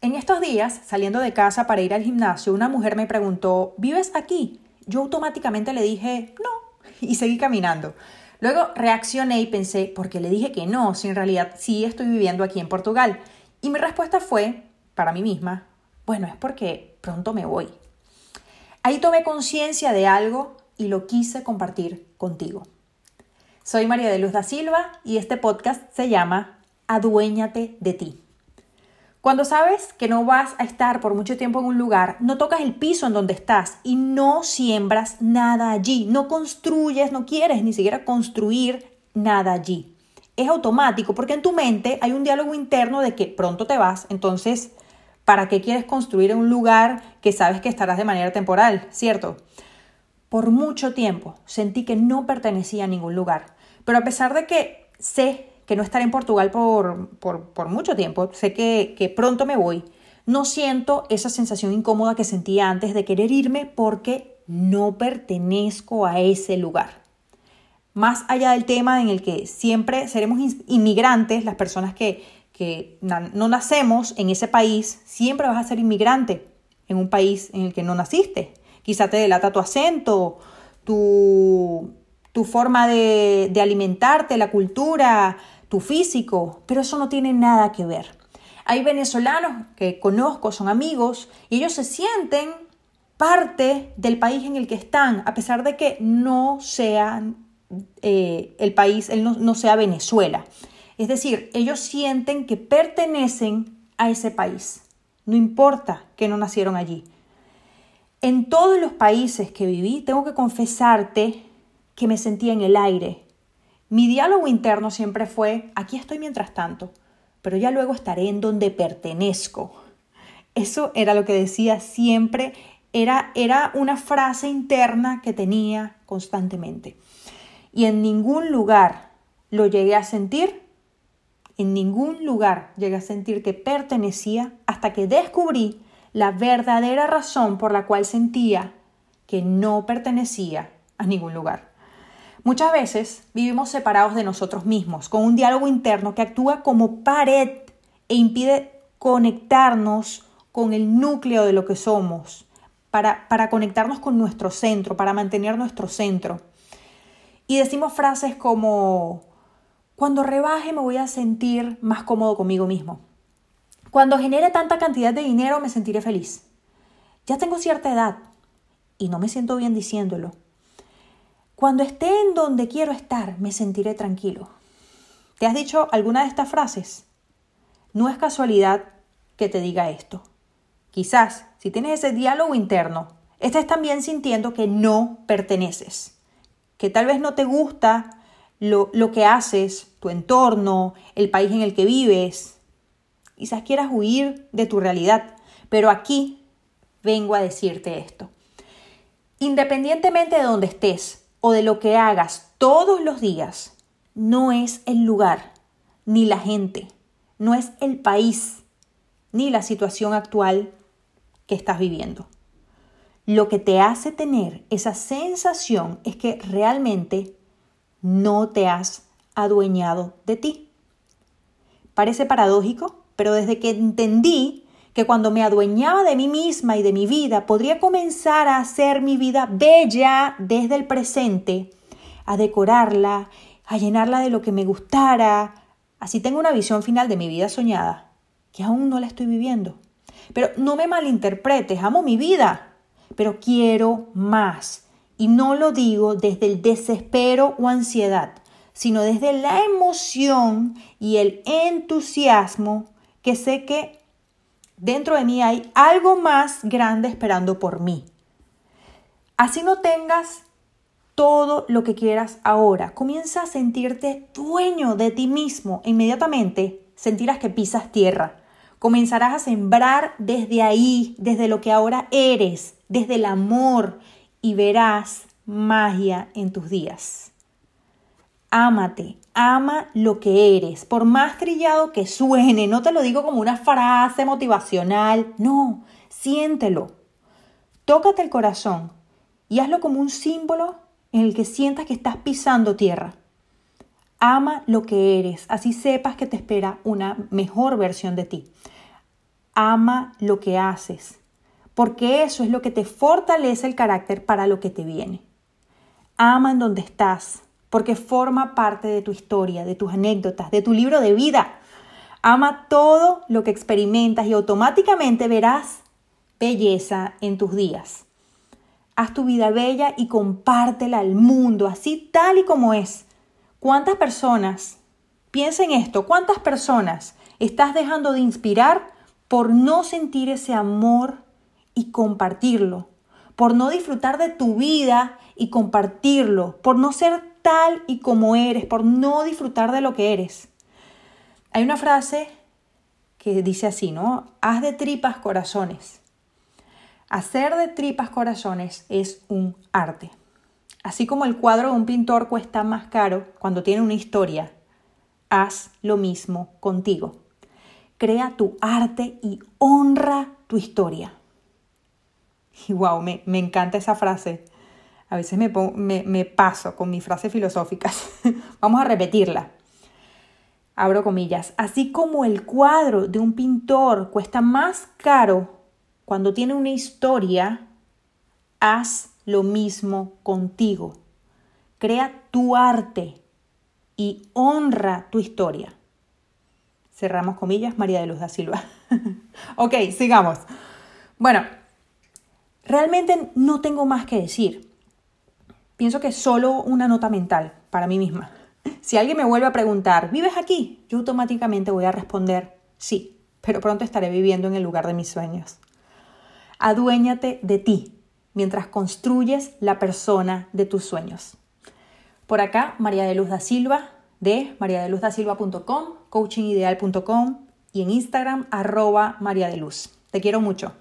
En estos días, saliendo de casa para ir al gimnasio, una mujer me preguntó, ¿vives aquí? Yo automáticamente le dije, no, y seguí caminando. Luego reaccioné y pensé, ¿por qué le dije que no? Si en realidad sí estoy viviendo aquí en Portugal. Y mi respuesta fue, para mí misma, bueno, es porque pronto me voy. Ahí tomé conciencia de algo y lo quise compartir contigo. Soy María de Luz da Silva y este podcast se llama Aduéñate de ti. Cuando sabes que no vas a estar por mucho tiempo en un lugar, no tocas el piso en donde estás y no siembras nada allí, no construyes, no quieres ni siquiera construir nada allí. Es automático porque en tu mente hay un diálogo interno de que pronto te vas, entonces, ¿para qué quieres construir en un lugar que sabes que estarás de manera temporal, cierto? Por mucho tiempo sentí que no pertenecía a ningún lugar, pero a pesar de que sé que no estaré en Portugal por, por, mucho tiempo, sé que, que pronto me voy, no siento esa sensación incómoda que sentía antes de querer irme porque no pertenezco a ese lugar. Más allá del tema en el que siempre seremos inmigrantes, las personas que, que no nacemos en ese país, siempre vas a ser inmigrante en un país en el que no naciste. Quizá te delata tu acento, tu, tu forma de, de alimentarte, la cultura, tu físico, pero eso no tiene nada que ver. Hay venezolanos que conozco, son amigos, y ellos se sienten parte del país en el que están, a pesar de que no sean eh, el país, no, no sea Venezuela. Es decir, ellos sienten que pertenecen a ese país, no importa que no nacieron allí. En todos los países que viví, tengo que confesarte que me sentía en el aire, mi diálogo interno siempre fue, aquí estoy mientras tanto, pero ya luego estaré en donde pertenezco. Eso era lo que decía siempre, era, era una frase interna que tenía constantemente. Y en ningún lugar lo llegué a sentir, en ningún lugar llegué a sentir que pertenecía hasta que descubrí la verdadera razón por la cual sentía que no pertenecía a ningún lugar. Muchas veces vivimos separados de nosotros mismos, con un diálogo interno que actúa como pared e impide conectarnos con el núcleo de lo que somos, para, para conectarnos con nuestro centro, para mantener nuestro centro. Y decimos frases como, cuando rebaje me voy a sentir más cómodo conmigo mismo. Cuando genere tanta cantidad de dinero me sentiré feliz. Ya tengo cierta edad y no me siento bien diciéndolo. Cuando esté en donde quiero estar, me sentiré tranquilo. ¿Te has dicho alguna de estas frases? No es casualidad que te diga esto. Quizás, si tienes ese diálogo interno, estés también sintiendo que no perteneces, que tal vez no te gusta lo, lo que haces, tu entorno, el país en el que vives. Quizás quieras huir de tu realidad, pero aquí vengo a decirte esto. Independientemente de donde estés, o de lo que hagas todos los días no es el lugar, ni la gente, no es el país, ni la situación actual que estás viviendo. Lo que te hace tener esa sensación es que realmente no te has adueñado de ti. Parece paradójico, pero desde que entendí que cuando me adueñaba de mí misma y de mi vida, podría comenzar a hacer mi vida bella desde el presente, a decorarla, a llenarla de lo que me gustara. Así tengo una visión final de mi vida soñada, que aún no la estoy viviendo. Pero no me malinterpretes, amo mi vida, pero quiero más. Y no lo digo desde el desespero o ansiedad, sino desde la emoción y el entusiasmo que sé que Dentro de mí hay algo más grande esperando por mí. Así no tengas todo lo que quieras ahora. Comienza a sentirte dueño de ti mismo. Inmediatamente sentirás que pisas tierra. Comenzarás a sembrar desde ahí, desde lo que ahora eres, desde el amor y verás magia en tus días. Ámate, ama lo que eres, por más trillado que suene, no te lo digo como una frase motivacional, no, siéntelo. Tócate el corazón y hazlo como un símbolo en el que sientas que estás pisando tierra. Ama lo que eres, así sepas que te espera una mejor versión de ti. ama lo que haces, porque eso es lo que te fortalece el carácter para lo que te viene. Ama en donde estás, porque forma parte de tu historia, de tus anécdotas, de tu libro de vida. Ama todo lo que experimentas y automáticamente verás belleza en tus días. Haz tu vida bella y compártela al mundo, así tal y como es. ¿Cuántas personas, piensa en esto, cuántas personas estás dejando de inspirar por no sentir ese amor y compartirlo? Por no disfrutar de tu vida y compartirlo, por no ser y como eres, por no disfrutar de lo que eres. Hay una frase que dice así, ¿no? Haz de tripas corazones. Hacer de tripas corazones es un arte. Así como el cuadro de un pintor cuesta más caro cuando tiene una historia, haz lo mismo contigo. Crea tu arte y honra tu historia. Y wow, me, me encanta esa frase. A veces me, paso con mis frases filosóficas. Vamos a repetirla. Abro comillas. Así como el cuadro de un pintor cuesta más caro cuando tiene una historia, haz lo mismo contigo. Crea tu arte y honra tu historia. Cerramos comillas, María de Luz da Silva. ok, sigamos. Bueno, realmente no tengo más que decir. Pienso que solo una nota mental para mí misma. Si alguien me vuelve a preguntar, ¿vives aquí? Yo automáticamente voy a responder, sí, pero pronto estaré viviendo en el lugar de mis sueños. Aduéñate de ti mientras construyes la persona de tus sueños. Por acá, María de Luz da Silva de mariadeluzdasilva.com, coachingideal.com y en Instagram, arroba María de Luz. Te quiero mucho.